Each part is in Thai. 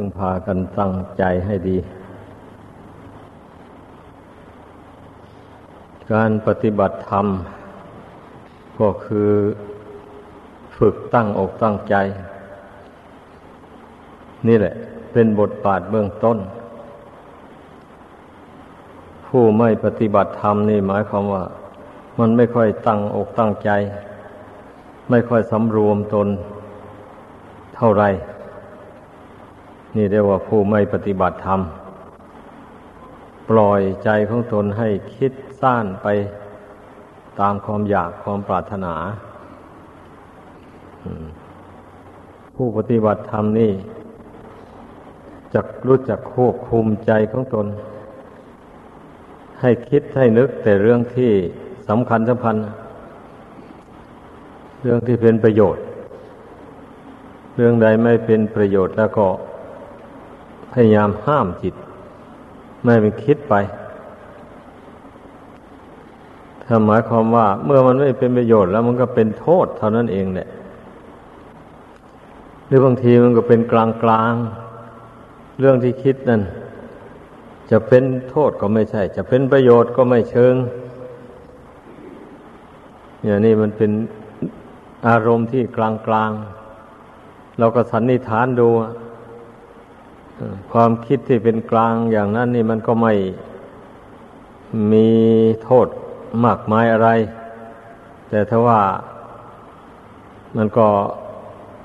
พึ่งพากันตั้งใจให้ดี การปฏิบัติธรรม ก็คือฝึกตั้งอกตั้งใจ นี่แหละ เป็นบทบาทเบื้องต้น ผู้ไม่ปฏิบัติธรรมนี่หมายความว่า มันไม่ค่อยตั้งอกตั้งใจ ไม่ค่อยสำรวมตนเท่าไร นี่เรียกว่าผู้ไม่ปฏิบัติธรรม ปล่อยใจของตนให้คิดซ่านไปตามความอยากความปรารถนาผู้ปฏิบัติธรรมนี่จะรู้จักควบคุมใจของตน ให้คิดให้นึกแต่เรื่องที่สำคัญสำคัญ เรื่องที่เป็นประโยชน์ เรื่องใดไม่เป็นประโยชน์แล้วก็ พยายามห้ามจิต ไม่ไปคิดไป ถ้าหมายความว่า เมื่อมันไม่เป็นประโยชน์แล้วมันก็เป็นโทษเท่านั้นเองแหละหรือบางทีมันก็เป็นกลางกลางเรื่องที่คิดนั่นจะเป็นโทษก็ไม่ใช่ จะเป็นประโยชน์ก็ไม่เชิง อย่างนี้มันเป็นอารมณ์ที่กลางกลางเราก็สันนิษฐานดู ความคิดที่เป็นกลางอย่างนั้นนี่มันก็ไม่มีโทษมากมายอะไร แต่ถ้าว่ามันก็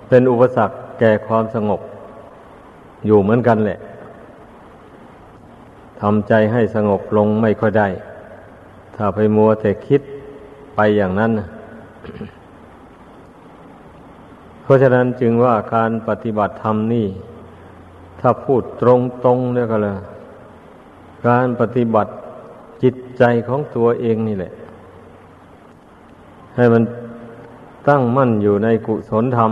เป็นอุปสรรคแก่ความสงบ อยู่เหมือนกันแหละทำใจให้สงบลงไม่ค่อยได้ ถ้าไปมัวแต่คิดไปอย่างนั้นเพราะฉะนั้นจึงว่าการปฏิบัติธรรมนี่ ถ้าพูดตรงๆเนี่ยก็เลยการปฏิบัติจิตใจของตัวเองนี่แหละ ให้มันตั้งมั่นอยู่ในกุศลธรรม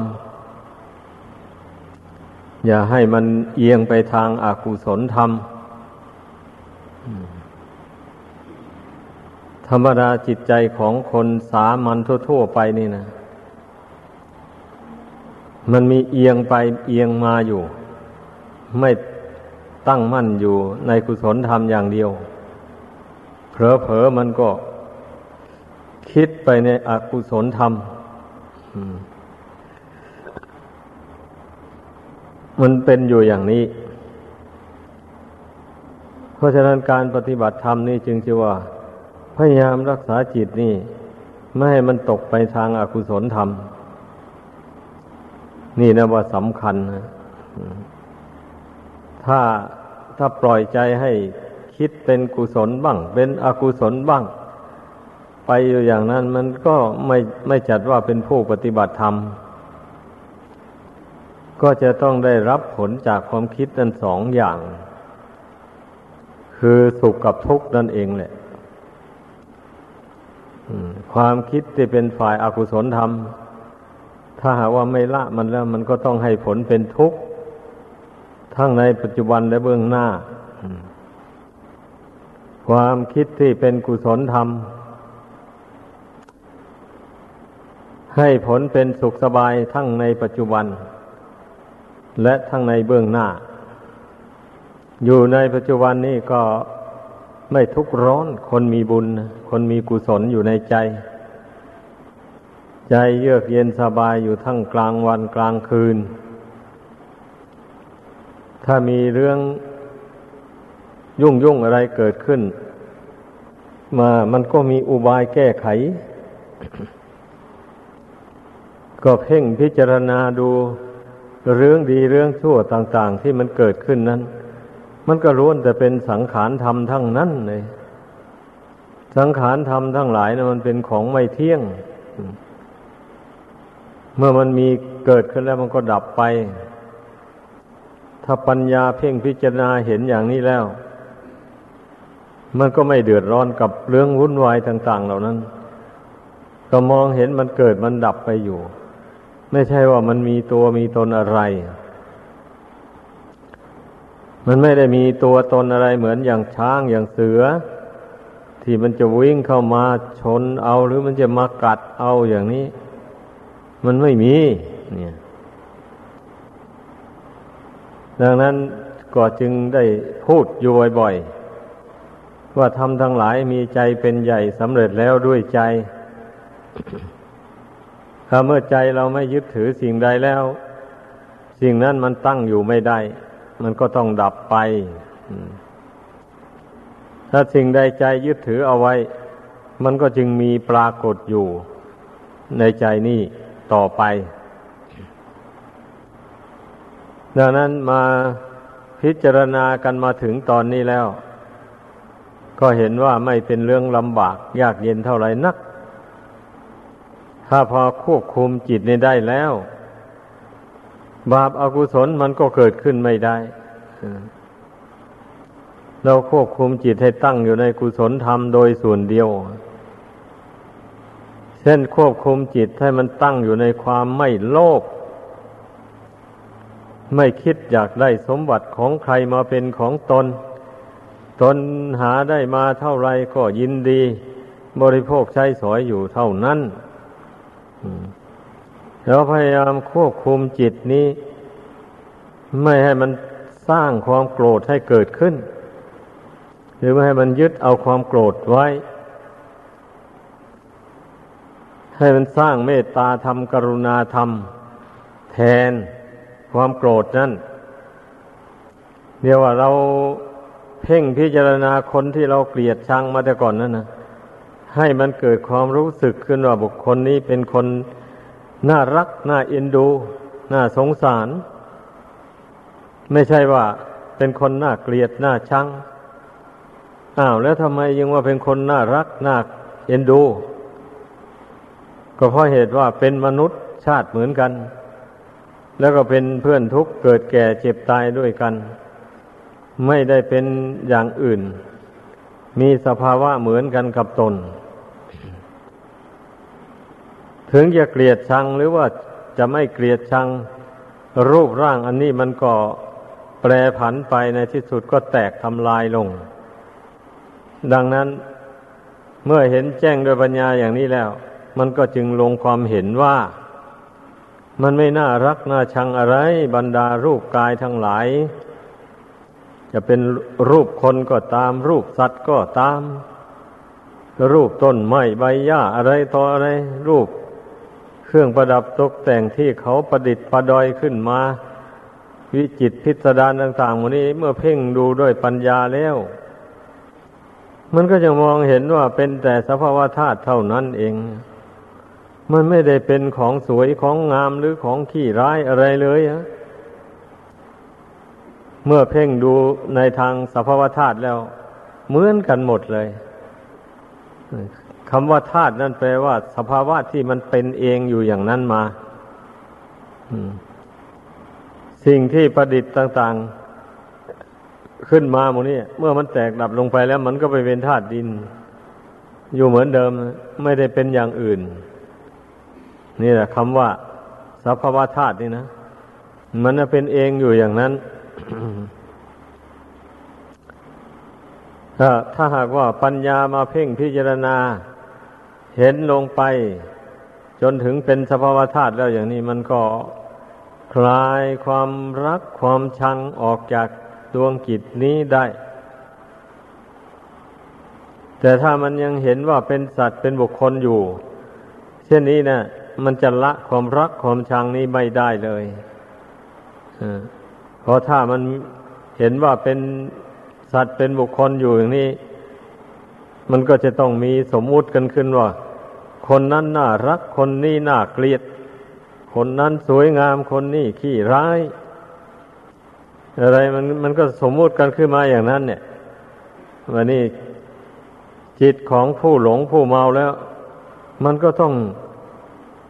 อย่าให้มันเอียงไปทางอากุศลธรรม ธรรมดาจิตใจของคนสามัญทั่ว ๆ ไปนี่นะ มันมีเอียงไปเอียงมาอยู่ ไม่ตั้งมั่นอยู่ในกุศลธรรมอย่างเดียว เผลอๆมันก็คิดไปในอกุศลธรรม มันเป็นอยู่อย่างนี้ เพราะฉะนั้นการปฏิบัติธรรมนี่จึงจะว่า พยายามรักษาจิตนี่ ไม่ให้มันตกไปทางอากุศลธรรม นี่นะว่าสำคัญนะ ถ้าถ้าปล่อยใจให้คิดเป็นกุศลบ้าง เป็นอกุศลบ้าง ไปอยู่อย่างนั้นมันก็ไม่ไม่จัดว่าเป็นผู้ปฏิบัติธรรม ก็จะต้องได้รับผลจากความคิดนั้นสองอย่าง คือสุขกับทุกข์นั่นเองแหละความคิดที่เป็นฝ่ายอากุศลธรรม ถ้าหากว่าไม่ละมันแล้ว มันก็ต้องให้ผลเป็นทุกข์ ทั้งในปัจจุบันและเบื้องหน้า ความคิดที่เป็นกุศลธรรม ให้ผลเป็นสุขสบายทั้งในปัจจุบัน และทั้งในเบื้องหน้า อยู่ในปัจจุบันนี้ก็ไม่ทุกข์ร้อน คนมีบุญ คนมีกุศลอยู่ในใจ ใจเยือกเย็นสบายอยู่ทั้งกลางวันกลางคืน ถ้ามีเรื่องยุ่งยุ่งอะไรเกิดขึ้น มามันก็มีอุบายแก้ไข ก็เพ่งพิจารณาดูเรื่องดีเรื่องชั่วต่าง ๆ ที่มันเกิดขึ้นนั้น มันก็ล้วนแต่เป็นสังขารธรรมทั้งนั้นเลยสังขารธรรมทั้งหลายนะมันเป็นของไม่เที่ยง เมื่อมันมีเกิดขึ้นแล้วมันก็ดับไป ถ้าปัญญาเพ่งพิจารณาเห็นอย่างนี้แล้ว มันก็ไม่เดือดร้อนกับเรื่องวุ่นวายต่าง ๆ เหล่านั้น ก็มองเห็นมันเกิดมันดับไปอยู่ ไม่ใช่ว่ามันมีตัวมีตนอะไร มันไม่ได้มีตัวตนอะไรเหมือนอย่างช้างอย่างเสือ ที่มันจะวิ่งเข้ามาชนเอาหรือมันจะมากัดเอาอย่างนี้ มันไม่มี เนี่ย ดังนั้นก็จึงได้พูดอยู่บ่อยๆว่าทำทั้งหลายมีใจเป็นใหญ่สำเร็จแล้วด้วยใจถ้าเมื่อใจเราไม่ยึดถือสิ่งใดแล้ว สิ่งนั้นมันตั้งอยู่ไม่ได้ มันก็ต้องดับไป ถ้าสิ่งใดใจยึดถือเอาไว้ มันก็จึงมีปรากฏอยู่ในใจนี้ต่อไป ดังนั้นมาพิจารณากันมาถึงตอนนี้แล้ว ก็เห็นว่าไม่เป็นเรื่องลำบาก ยากเย็นเท่าไหร่นัก ถ้าพอควบคุมจิตนี้ได้แล้ว บาปอากุศลมันก็เกิดขึ้นไม่ได้ เราควบคุมจิตให้ตั้งอยู่ในกุศลธรรมโดยส่วนเดียว เช่นควบคุมจิตให้มันตั้งอยู่ในความไม่โลภ ไม่คิดอยากได้สมบัติของใครมาเป็นของตน ตนหาได้มาเท่าไรก็ยินดี บริโภคใช้สอยอยู่เท่านั้นแล้วพยายามควบคุมจิตนี้ ไม่ให้มันสร้างความโกรธให้เกิดขึ้น หรือไม่ให้มันยึดเอาความโกรธไว้ ให้มันสร้างเมตตาธรรมกรุณาธรรม แทน ความโกรธนั่นเดียวว่าเราเพ่งพิจารณาคนที่เราเกลียดชังมาแต่ก่อนนั่นนะให้มันเกิดความรู้สึกขึ้นว่าบุคคลนี้เป็นคนน่ารัก น่าเอ็นดู น่าสงสาร ไม่ใช่ว่าเป็นคนน่าเกลียด น่าชังอ้าวแล้วทำไมยังว่าเป็นคนน่ารัก น่าเอ็นดู ก็เพราะเหตุว่าเป็นมนุษย์ชาติเหมือนกัน แล้วก็เป็นเพื่อนทุกข์เกิดแก่เจ็บตายด้วยกัน ไม่ได้เป็นอย่างอื่น มีสภาวะเหมือนกันกับตน ถึงจะเกลียดชังหรือว่าจะไม่เกลียดชังรูปร่างอันนี้มันก็แปรผันไปในที่สุดก็แตกทำลายลง ดังนั้นเมื่อเห็นแจ้งโดยปัญญาอย่างนี้แล้ว มันก็จึงลงความเห็นว่า มันไม่น่ารักน่าชังอะไร บรรดารูปกายทั้งหลาย จะเป็นรูปคนก็ตาม รูปสัตว์ก็ตาม รูปต้นไม้ใบหญ้าอะไรต่ออะไร รูปเครื่องประดับตกแต่งที่เขาประดิษฐ์ประดอยขึ้นมา วิจิตพิสดารต่างๆวันนี้เมื่อเพ่งดูด้วยปัญญาแล้ว มันก็จะมองเห็นว่าเป็นแต่สภาวะธาตุเท่านั้นเอง มันไม่ได้เป็นของสวยของงามหรือของขี้ร้ายอะไรเลยฮะเมื่อเพ่งดูในทางสภาวธาตุแล้ว เหมือนกันหมดเลยคำว่าธาตุนั่นแปลว่า สภาวะที่มันเป็นเองอยู่อย่างนั้นมาสิ่งที่ประดิษฐ์ต่าง ๆ ขึ้นมาหมดนี้เมื่อมันแตกดับลงไปแล้ว มันก็ไปเป็นธาตุดิน อยู่เหมือนเดิม ไม่ได้เป็นอย่างอื่น นี่แหละคำว่าสภาวธาตุนี่นะ มันเป็นเองอยู่อย่างนั้น ถ้าถ้าหากว่าปัญญามาเพ่งพิจารณา เห็นลงไป จนถึงเป็นสภาวธาตุแล้วอย่างนี้มันก็คลายความรักความชังออกจากดวงกิจนี้ได้ แต่ถ้ามันยังเห็นว่าเป็นสัตว์เป็นบุคคลอยู่ เช่นนี้นะ มันจะละความรักความชังนี้ไม่ได้เลยเพราะถ้ามันเห็นว่าเป็นสัตว์เป็นบุคคลอยู่อย่างนี้ มันก็จะต้องมีสมมุติกันขึ้นว่า คนนั้นน่ารักคนนี้น่าเกลียด คนนั้นสวยงามคนนี้ขี้ร้าย อะไรมันมันก็สมมุติกันขึ้นมาอย่างนั้น เนี่ยวันนี้จิตของผู้หลงผู้เมาแล้ว มันก็ต้อง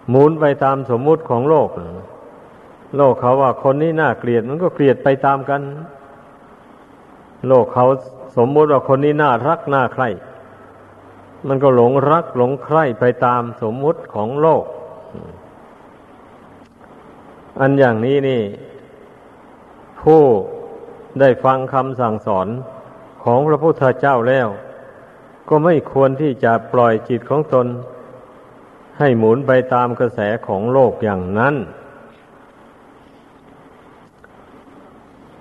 หมุนไปตามสมมุติของโลก โลกเขาว่าคนนี้น่าเกลียดมันก็เกลียดไปตามกัน โลกเขาสมมุติว่าคนนี้น่ารักน่าใคร่มันก็หลงรักหลงใคร่ไปตามสมมุติของโลก อันอย่างนี้นี่ ผู้ได้ฟังคำสั่งสอนของพระพุทธเจ้าแล้ว ก็ไม่ควรที่จะปล่อยจิตของตน ให้หมุนไปตามกระแสของโลกอย่างนั้น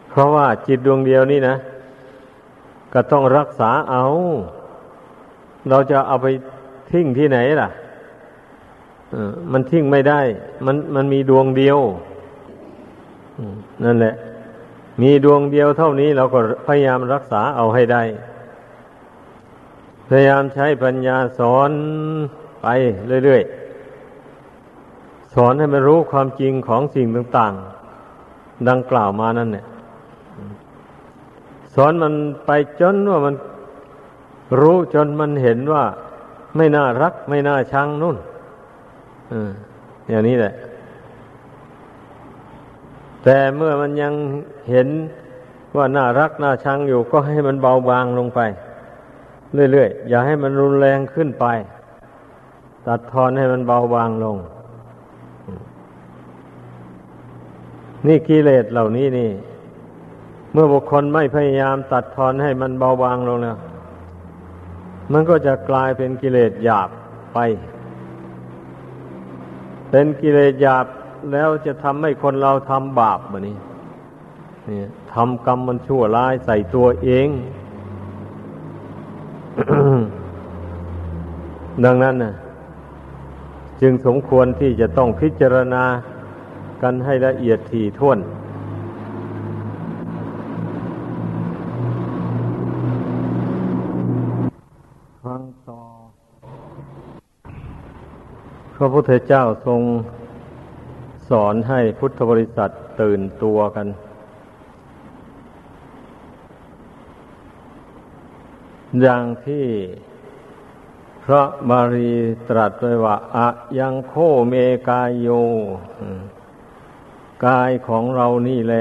เพราะว่าจิตดวงเดียวนี่นะ ก็ต้องรักษาเอา เราจะเอาไปทิ้งที่ไหนล่ะมันทิ้งไม่ได้ มันมันมีดวงเดียวนั่นแหละ มีดวงเดียวเท่านี้เราก็พยายามรักษาเอาให้ได้ พยายามใช้ปัญญาสอน ไปเรื่อยๆ สอนให้มันรู้ความจริงของสิ่งต่างๆ ดังกล่าวมานั่นเนี่ย สอนมันไปจนว่ามันรู้จนมันเห็นว่าไม่น่ารัก ไม่น่าชังนู่นอย่างนี้แหละ แต่เมื่อมันยังเห็นว่าน่ารักน่าชังอยู่ก็ให้มันเบาบางลงไป เรื่อยๆ อย่าให้มันรุนแรงขึ้นไป ตัดทอนให้มันเบาบางลง นี่กิเลสเหล่านี้นี่ เมื่อบุคคลไม่พยายามตัดทอนให้มันเบาบางลงแล้วมันก็จะกลายเป็นกิเลสหยาบไป เป็นกิเลสหยาบแล้วจะทำให้คนเราทำบาปแบบนี้นี่ทำกรรมมันชั่วร้ายใส่ตัวเอง ดังนั้นนะ จึงสมควรที่จะต้องพิจารณากันให้ละเอียดถี่ถ้วน ฟังต่อ พระพุทธเจ้าทรงสอนให้พุทธบริษัทตื่นตัวกัน อย่างที่ ระบาลีตรัสไว้ว่าอะยังโคเมกายโย กายของเรานี่แล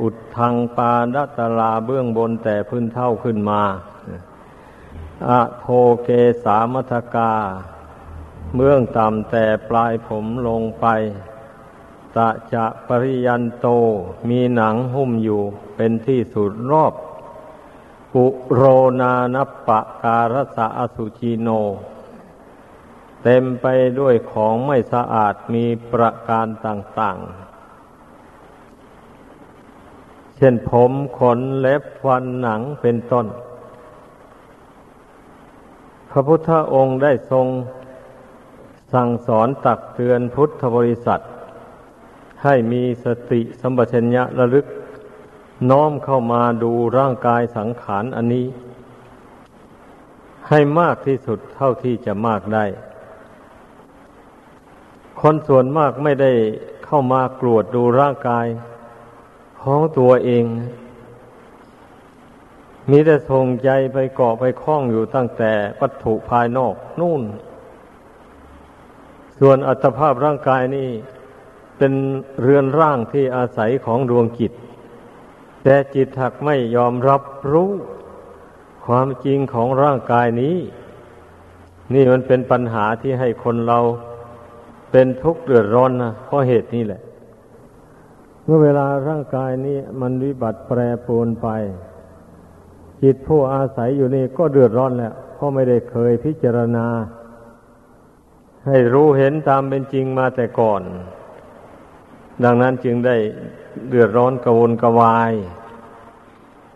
อุดทางปาดัตลาเบื้องบนแต่พื้นเท่าขึ้นมาอะโทเกสามัทกา เบื้องต่ำแต่ปลายผมลงไป ตะจะปริยันโตมีหนังหุ้มอยู่เป็นที่สุดรอบ ปุโรนานปะการสะอสุจิโน เต็มไปด้วยของไม่สะอาดมีประการต่างๆ เช่นผมขนเล็บฟันหนังเป็นต้น พระพุทธองค์ได้ทรงสั่งสอนตักเตือนพุทธบริษัท ให้มีสติสัมปชัญญะระลึก น้อมเข้ามาดูร่างกายสังขารอันนี้ ให้มากที่สุดเท่าที่จะมากได้ คนส่วนมากไม่ได้เข้ามากรวดดูร่างกายของตัวเอง มีแต่ส่งใจไปเกาะไปคล้องอยู่ตั้งแต่วัตถุภายนอกนู่น ส่วนอัตภาพร่างกายนี่เป็นเรือนร่างที่อาศัยของดวงจิต แต่จิตหักไม่ยอมรับรู้ความจริงของร่างกายนี้ นี่มันเป็นปัญหาที่ให้คนเราเป็นทุกข์เดือดร้อนนะเพราะเหตุนี้แหละ เมื่อเวลาร่างกายนี้มันวิบัติแปรปรวนไป จิตผู้อาศัยอยู่นี่ก็เดือดร้อนแล้วเพราะไม่ได้เคยพิจารณา ให้รู้เห็นตามเป็นจริงมาแต่ก่อน ดังนั้นจึงได้เดือดร้อนกระวนกระวาย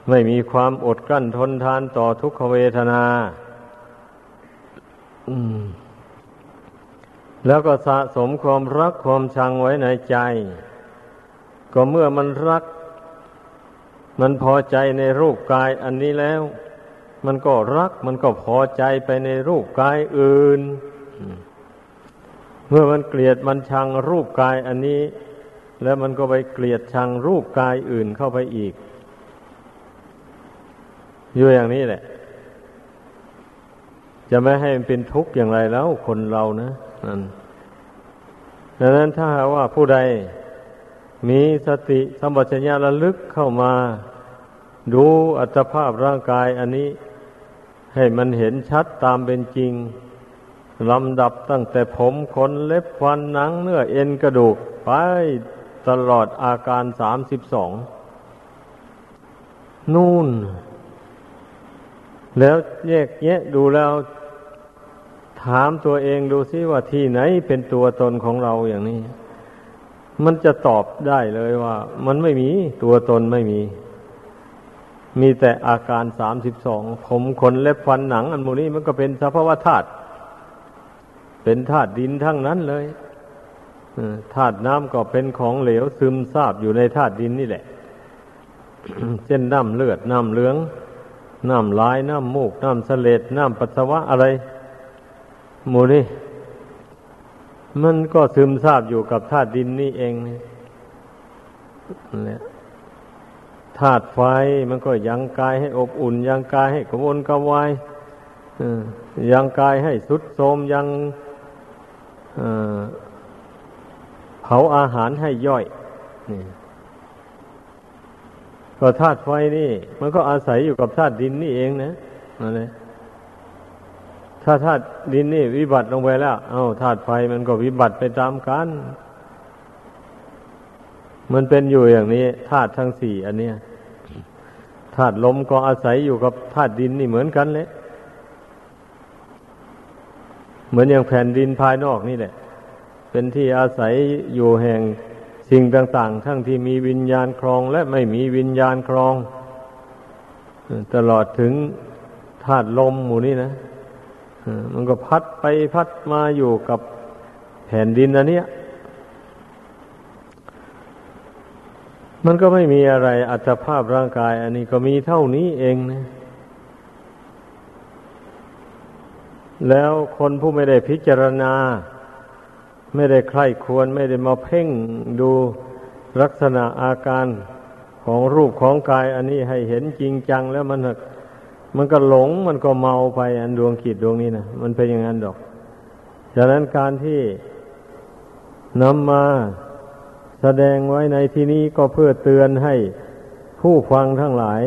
ไม่มีความอดกลั้นทนทานต่อทุกขเวทนาแล้วก็สะสมความรักความชังไว้ในใจ ก็เมื่อมันรัก มันพอใจในรูปกายอันนี้แล้ว มันก็รัก มันก็พอใจไปในรูปกายอื่น เมื่อมันเกลียดมันชังรูปกายอันนี้ แล้วมันก็ไปเกลียดชังรูปกายอื่นเข้าไปอีก อยู่อย่างนี้แหละ จะไม่ให้มันเป็นทุกข์อย่างไรแล้วคนเรานะนั่นดังนั้นถ้าว่าผู้ใดมีสติสัมปชัญญะระลึกเข้ามา ดูอัตภาพร่างกายอันนี้ ให้มันเห็นชัดตามเป็นจริงลำดับตั้งแต่ผมขนเล็บฟันหนังเนื้อเอ็นกระดูกไป ตลอดอาการสามสิบสองนู่น แล้วแยกแยะดูแล้ว ถามตัวเองดูซิว่าที่ไหนเป็นตัวตนของเราอย่างนี้ มันจะตอบได้เลยว่า มันไม่มีตัวตนไม่มี มีแต่อาการสามสิบสองผมขนเล็บฟันหนัง อันโมนี้มันก็เป็นสภาวะธาตุเป็นธาตุดินทั้งนั้นเลย ธาตุน้ำก็เป็นของเหลวซึมซาบอยู่ในธาตุดินนี่แหละ เช่นน้ำเลือดน้ำเหลืองน้ำลายน้ำมูกน้ำเสลดน้ำปัสสาวะอะไรหมูนี่มันก็ซึมซาบอยู่กับธาตุดินนี่เองเนี่ยธาตุไฟมันก็ยังกายให้อบอุ่น ยังกายให้กระวนกระวายยังกายให้สุดโทมยัง เผาอาหารให้ย่อยนี่ก็ธาตุไฟนี่ มันก็อาศัยอยู่กับธาตุดินนี่เองนะนั่นแหละถ้าธาตุดินนี่วิบัติลงไปแล้ว เอา้าธาตุไฟมันก็วิบัติไปตามกันมันเป็นอยู่อย่างนี้ธาตุทั้งสี่อันเนี้ยธาตุลมก็อาศัยอยู่กับธาตุดินนี่เหมือนกันเลยเหมือนอย่างแผ่นดินภายนอกนี่แหละ เป็นที่อาศัยอยู่แห่งสิ่งต่าง ๆ ทั้งที่มีวิญญาณครองและไม่มีวิญญาณครอง ตลอดถึงธาตุลมหมู่นี้นะมันก็พัดไปพัดมาอยู่กับแผ่นดินอันเนี้ยมันก็ไม่มีอะไรอัตภาพร่างกาย อันนี้ก็มีเท่านี้เองนะแล้วคนผู้ไม่ได้พิจารณา ไม่ได้ใคร่ควรไม่ได้มาเพ่งดูลักษณะอาการของรูปของกาย อันนี้ให้เห็นจริงจังแล้วมันมันก็หลงมันก็เมาไปอันดวงขีดดวงนี้นะมันเป็นอย่างนั้นดอกดังนั้นการที่นำมาแสดงไว้ในที่นี้ก็เพื่อเตือนให้ผู้ฟังทั้งหลาย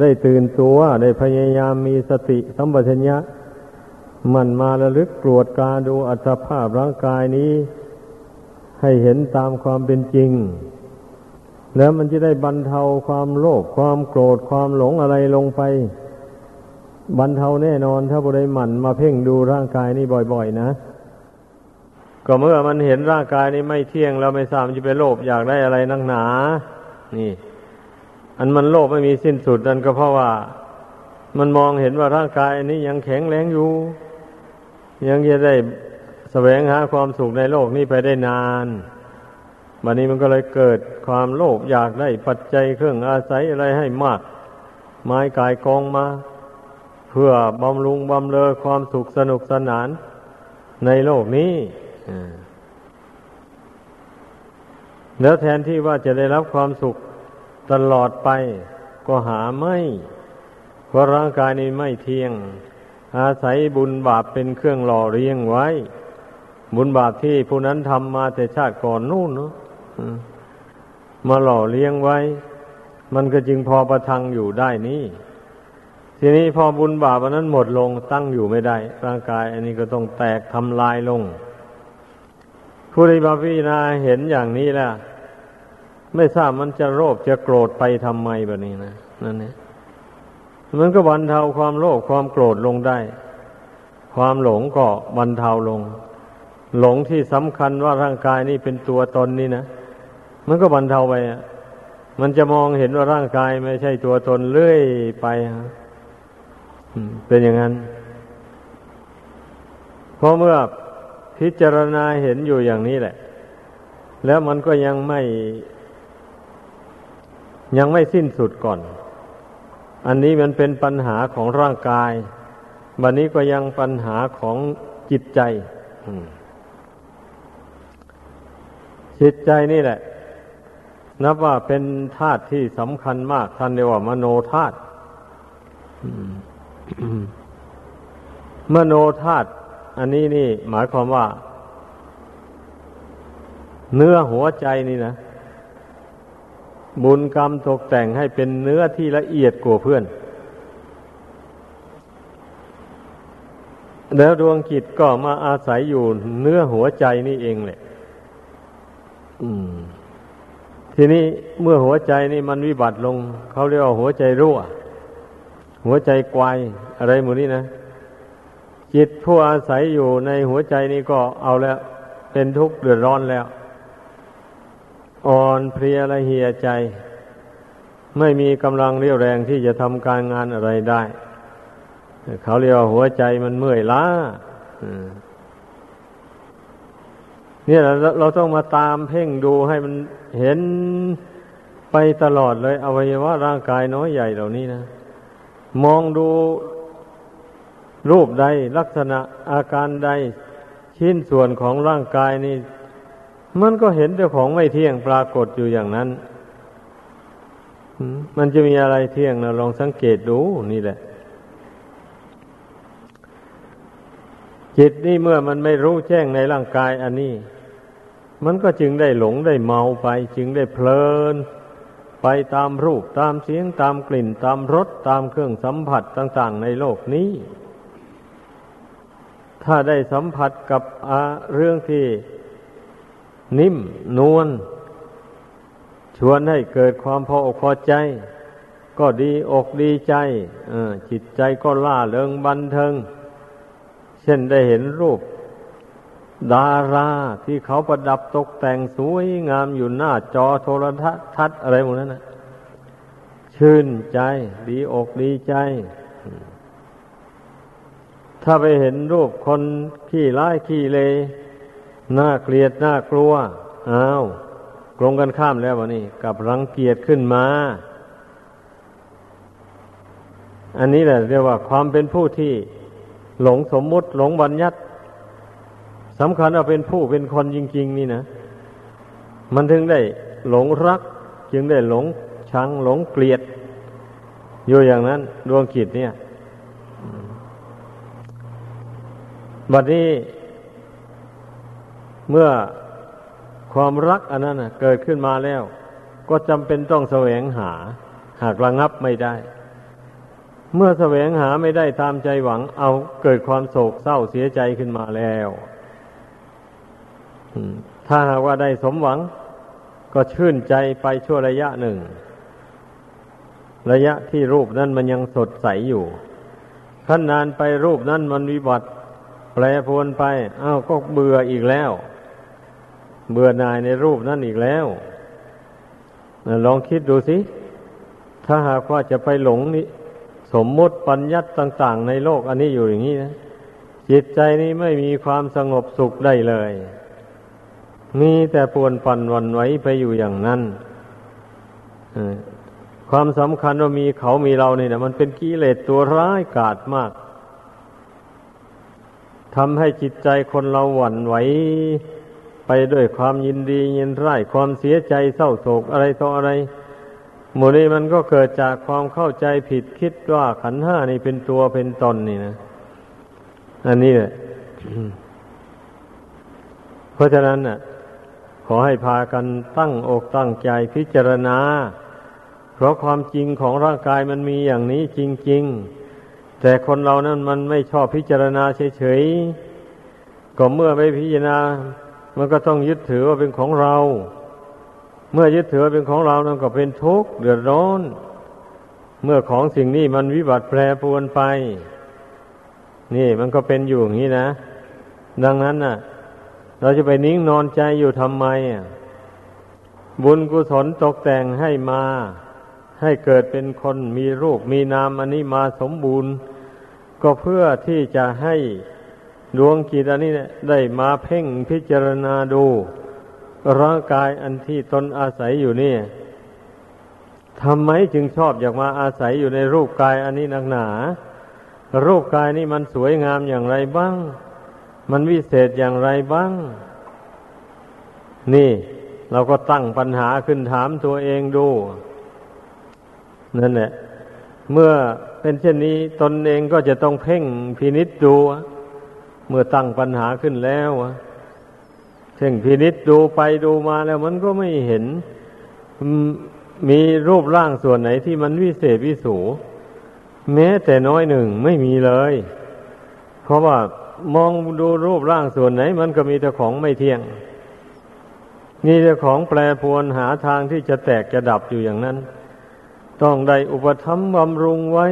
ได้ตื่นตัวได้พยายามมีสติสัมปชัญญะ มันมาระลึกตรวจกาดูอัตภาพร่างกายนี้ ให้เห็นตามความเป็นจริง แล้วมันจะได้บรรเทาความโลภความโกรธความหลงอะไรลงไป บรรเทาแน่นอนถ้าบุได้หมั่นมาเพ่งดูร่างกายนี้บ่อย ๆ นะก็เมื่อมันเห็นร่างกายนี้ไม่เที่ยงเราไม่ทราบมันจะไปโลภอยากได้อะไรนักหนา นี่ อันมันโลภไม่มีสิ้นสุดนั่นก็เพราะว่า มันมองเห็นว่าร่างกายนี้ยังแข็งแรงอยู่ ยังจะได้แสวงหาความสุขในโลกนี้ไปได้นานวันนี้มันก็เลยเกิดความโลภอยากได้ปัจจัยเครื่องอาศัยอะไรให้มาก ไม้กายกองมา เพื่อบำรุงบำเรอความสุขสนุกสนานในโลกนี้แล้วแทนที่ว่าจะได้รับความสุขตลอดไป ก็หาไม่เพราะร่างกายนี้ไม่เที่ยง อาศัยบุญบาปเป็นเครื่องหล่อเลี้ยงไว้ บุญบาปที่ผู้นั้นทำมาแต่ชาติก่อนนู่นเนาะมาหล่อเลี้ยงไว้ มันก็จึงพอประทังอยู่ได้นี่ ทีนี้พอบุญบาปอันนั้นหมดลงตั้งอยู่ไม่ได้ ร่างกาย อันนี้ก็ต้องแตกทำลายลง ผู้ใดมาพิจารณาเห็นอย่างนี้แล้วไม่ทราบมันจะโลภจะโกรธไปทำไมแบบนี้นะนั่นเนี่ย มันก็บรรเทาความโลภความโกรธลงได้ ความหลงก็บรรเทาลง หลงที่สำคัญว่าร่างกายนี่เป็นตัวตนนี่นะมันก็บรรเทาไปอะมันจะมองเห็นว่าร่างกายไม่ใช่ตัวตนเลื่อยไปเป็นอย่างนั้นเพราะเมื่อพิจารณาเห็นอยู่อย่างนี้แหละ แล้วมันก็ยังไม่ ยังไม่สิ้นสุดก่อน อันนี้มันเป็นปัญหาของร่างกาย บันนี้ก็ยังปัญหาของจิตใจจิตใจนี่แหละ นับว่าเป็นธาตุที่สำคัญมากท่านเรียกว่ามโนธาตุมโนธาตุอันนี้นี่ หมายความว่า เนื้อหัวใจนี่นะ บุญกรรมตกแต่งให้เป็นเนื้อที่ละเอียดกว่าเพื่อน แล้วดวงจิตก็มาอาศัยอยู่เนื้อหัวใจนี่เองแหละทีนี้เมื่อหัวใจนี่มันวิบัติลง เขาเรียกว่าหัวใจรั่ว หัวใจกวายอะไรหมดนี้นะ จิตผู้อาศัยอยู่ในหัวใจนี้ก็เอาแล้ว เป็นทุกข์เดือดร้อนแล้ว อ่อนเพลียละเหียใจ ไม่มีกำลังเรี่ยวแรงที่จะทำการงานอะไรได้ เขาเรียกว่าหัวใจมันเมื่อยล้าเนี่ยเราเราต้องมาตามเพ่งดูให้มันเห็นไปตลอดเลยอวัยวะร่างกายน้อยใหญ่เหล่านี้นะ มองดูรูปใดลักษณะอาการใดชิ้นส่วนของร่างกายนี่ มันก็เห็นเจ้าของไม่เที่ยงปรากฏอยู่อย่างนั้น มันจะมีอะไรเที่ยงนะลองสังเกตดูนี่แหละ จิตนี่เมื่อมันไม่รู้แจ้งในร่างกายอันนี้ มันก็จึงได้หลงได้เมาไป จึงได้เพลิน ไปตามรูปตามเสียงตามกลิ่น ตามรสตามเครื่องสัมผัสต่าง ๆ ในโลกนี้ ถ้าได้สัมผัสกับเรื่องที่ นิ่มนวลชวนให้เกิดความพออกพอใจ ก็ดีอกดีใจจิตใจก็ล่าเริงบันเทิง เช่นได้เห็นรูป ดาราที่เขาประดับตกแต่งสวยงามอยู่หน้าจอโทรทัศน์อะไรหมดนั้นนะชื่นใจ ดีอกดีใจ ถ้าไปเห็นรูปคนขี้ร้ายขี้เล น่าเกลียดน่ากลัวอ้าวกลงกันข้ามแล้ววะนี่กับรังเกียจขึ้นมา อันนี้แหละเรียกว่าความเป็นผู้ที่หลงสมมุติหลงบัญญัติสำคัญว่าเป็นผู้เป็นคนจริง ๆ นี่นะ มันถึงได้หลงรัก จึงได้หลงชังหลงเกลียด อยู่อย่างนั้นดวงจิตเนี่ย บัดนี้ เมื่อความรักอันนั้นเกิดขึ้นมาแล้ว ก็จำเป็นต้องแสวงหา หากระงับไม่ได้ เมื่อแสวงหาไม่ได้ตามใจหวัง เอาเกิดความโศกเศร้าเสียใจขึ้นมาแล้วถ้าหากว่าได้สมหวัง ก็ชื่นใจไปชั่วระยะหนึ่ง ระยะที่รูปนั้นมันยังสดใสอยู่ขั้นนานไปรูปนั้นมันวิบัติ แปรปรวนไป อ้าวก็เบื่ออีกแล้ว เบื่อหน่ายในรูปนั่นอีกแล้วลองคิดดูสิ ถ้าหากว่าจะไปหลงนี่สมมติปัญญัติต่าง ๆ ในโลก อันนี้อยู่อย่างนี้นะจิตใจนี้ไม่มีความสงบสุขได้เลย มีแต่ปวนปั่นวันไหวไปอยู่อย่างนั้นความสำคัญว่ามีเขามีเราเนี่ยนะมันเป็นกิเลสตัวร้ายกาจมากทำให้จิตใจคนเราหวั่นไหว ไปด้วยความยินดียินร้ายความเสียใจเศร้าโศกอะไรต่ออะไรหมดนี้มันก็เกิดจากความเข้าใจผิดคิดว่าขันห้านี่เป็นตัวเป็นตนนี่นะ อันนี้แหละเพราะฉะนั้นน่ะ ขอให้พากันตั้งอกตั้งใจพิจารณา เพราะความจริงของร่างกายมันมีอย่างนี้จริง ๆ แต่คนเรานั้นมันไม่ชอบพิจารณาเฉยๆก็เมื่อไม่พิจารณา มันก็ต้องยึดถือว่าเป็นของเรา เมื่อยึดถือเป็นของเรานั้นก็เป็นทุกข์เดือดร้อน เมื่อของสิ่งนี้มันวิบัติแปรปรวนไป นี่มันก็เป็นอยู่อย่างนี้นะ ดังนั้นน่ะ เราจะไปนิ่งนอนใจอยู่ทำไมอะบุญกุศลตกแต่งให้มา ให้เกิดเป็นคนมีรูปมีนามอันนี้มาสมบูรณ์ ก็เพื่อที่จะให้ ดวงจิตอันนี้ได้มาเพ่งพิจารณาดู ร่างกายอันที่ตนอาศัยอยู่นี่ทำไมจึงชอบอยากมาอาศัยอยู่ในรูปกายอันนี้นักหนา รูปกายนี้มันสวยงามอย่างไรบ้าง มันวิเศษอย่างไรบ้าง นี่ เราก็ตั้งปัญหาขึ้นถามตัวเองดูนั่นแหละเมื่อเป็นเช่นนี้ตนเองก็จะต้องเพ่งพินิษดู เมื่อตั้งปัญหาขึ้นแล้วเพ่งพินิษดูไปดูมาแล้วมันก็ไม่เห็น มีรูปร่างส่วนไหนที่มันวิเศษวิสูแม้แต่น้อยหนึ่งไม่มีเลย เพราะว่ามองดูรูปร่างส่วนไหน มันก็มีแต่ของไม่เที่ยงมีแต่ของแปรปวนหาทางที่จะแตกจะดับอยู่อย่างนั้น ต้องได้อุปธรรมบำรุงไว้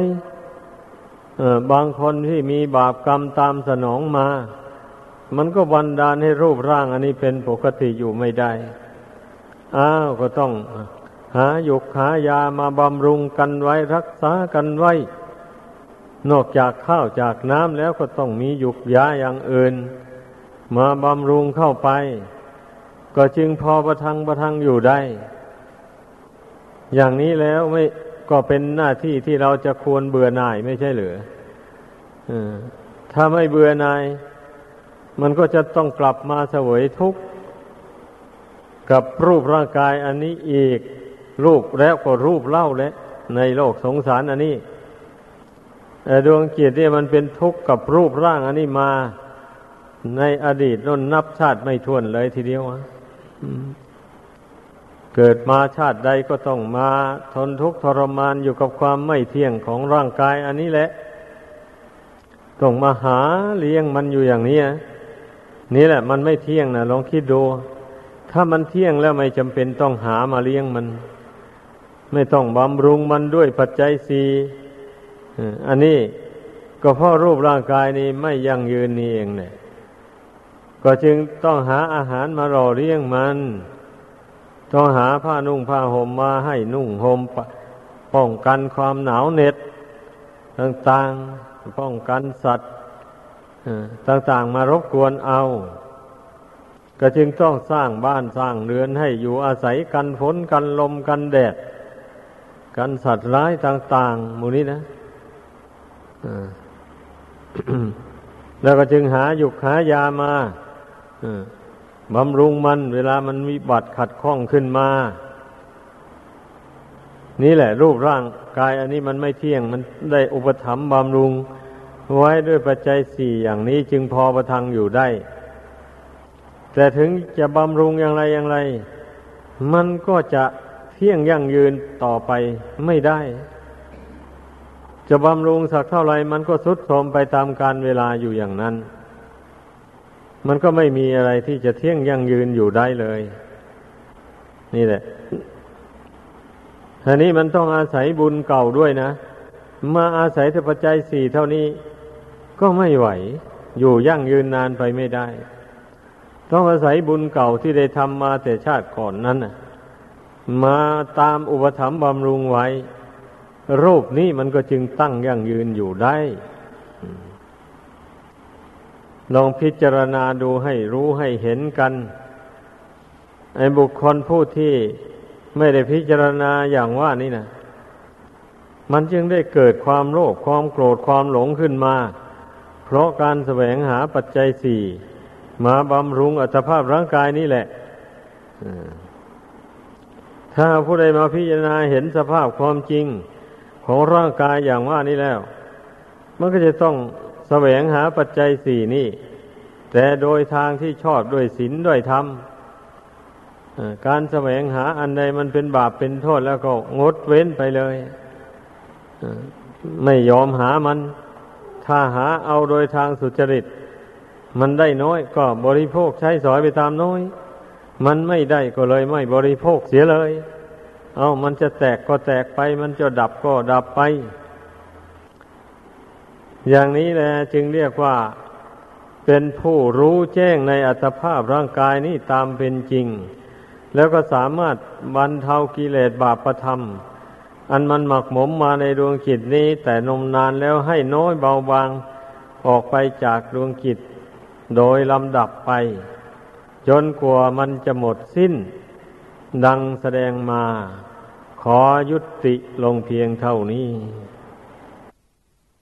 บางคนที่มีบาปกรรมตามสนองมา มันก็บันดาลให้รูปร่างอันนี้เป็นปกติอยู่ไม่ได้ อ้าวก็ต้องหาหยุกหายามาบำรุงกันไว้รักษากันไว้ นอกจากข้าวจากน้ำแล้วก็ต้องมีหยุกยาอย่างอื่น มาบำรุงเข้าไป ก็จึงพอประทังประทังอยู่ได้ อย่างนี้แล้วไม่ ก็เป็นหน้าที่ที่เราจะควรเบื่อหน่ายไม่ใช่หรือถ้าไม่เบื่อหน่าย มันก็จะต้องกลับมาเสวยทุกข์กับรูปร่างกายอันนี้อีก รูปแล้วก็รูปเล่าและในโลกสงสารอันนี้ดวงจิตเนี่ยมันเป็นทุกข์กับรูปร่างอันนี้มาในอดีตน้นนับชาติไม่ท้วนเลยทีเดียว เกิดมาชาติใดก็ต้องมาทนทุกข์ทรมานอยู่กับความไม่เที่ยงของร่างกายอันนี้แหละ ต้องมาหาเลี้ยงมันอยู่อย่างนี้นี่แหละ มันไม่เที่ยงนะลองคิดดู ถ้ามันเที่ยงแล้วไม่จำเป็นต้องหามาเลี้ยงมัน ไม่ต้องบำรุงมันด้วยปัจจัยสีอันนี้ก็เพราะรูปร่างกายนี้ไม่ยั่งยืนนี่เองเนี่ยก็จึงต้องหาอาหารมาหล่อเลี้ยงมัน ต้องหาผ้านุ่งผ้าห่มมาให้นุ่งห่มป้องกันความหนาวเหน็ดต่างๆป้องกันสัตว์ต่างๆมารบกวนเอา ก็จึงต้องสร้างบ้านสร้างเรือนให้อยู่อาศัยกันฝนกันลมกันแดด กันสัตว์ร้ายต่างๆ หมู่นี้นะแล้วก็จึงหาหยุกหายามา บำรุงมันเวลามันมีบัตรขัดข้องขึ้นมา นี่แหละ รูปร่างกายอันนี้มันไม่เที่ยง มันได้อุปถัมภ์บำรุง ไว้ด้วยปัจจัยสี่อย่างนี้จึงพอประทังอยู่ได้ แต่ถึงจะบำรุงอย่างไรอย่างไร มันก็จะเที่ยงยั่งยืนต่อไปไม่ได้ จะบำรุงสักเท่าไรมันก็สุดโทมไปตามการเวลาอยู่อย่างนั้น มันก็ไม่มีอะไรที่จะเที่ยงยั่งยืนอยู่ได้เลย นี่แหละทีนี้มันต้องอาศัยบุญเก่าด้วยนะ มาอาศัยเทปัจจัยสี่เท่านี้ ก็ไม่ไหว อยู่ยั่งยืนนานไปไม่ได้ ต้องอาศัยบุญเก่าที่ได้ทำมาแต่ชาติก่อนนั้นมาตามอุปถัมภ์บำรุงไว้ รูปนี้มันก็จึงตั้งยั่งยืนอยู่ได้ ลองพิจารณาดูให้รู้ให้เห็นกันไอ้บุคคลผู้ที่ไม่ได้พิจารณาอย่างว่านี่นะมันจึงได้เกิดความโลภความโกรธความหลงขึ้นมา เพราะการแสวงหาปัจจัยสี่มาบำรุงอัตภาพร่างกายนี่แหละถ้าผู้ใดมาพิจารณาเห็นสภาพความจริงของร่างกายอย่างว่านี้แล้ว มันก็จะต้อง สวงหาปัจจัยสี่นี่ แต่โดยทางที่ชอบด้วยศีลด้วยธรรมการแสวงหาอันใดมันเป็นบาปเป็นโทษแล้วก็งดเว้นไปเลยไม่ยอมหามัน ถ้าหาเอาโดยทางสุจริต มันได้น้อยก็บริโภคใช้สอยไปตามน้อย มันไม่ได้ก็เลยไม่บริโภคเสียเลย เอามันจะแตกก็แตกไป มันจะดับก็ดับไป อย่างนี้แหละจึงเรียกว่าเป็นผู้รู้แจ้งในอัตภาพร่างกายนี้ตามเป็นจริง แล้วก็สามารถบรรเทากิเลสบาปประธรรม อันมันหมักหมมมาในดวงจิตนี้ แต่นมนานแล้วให้น้อยเบาบางออกไปจากดวงจิต โดยลำดับไป จนกว่ามันจะหมดสิ้น ดังแสดงมา ขอยุติลงเพียงเท่านี้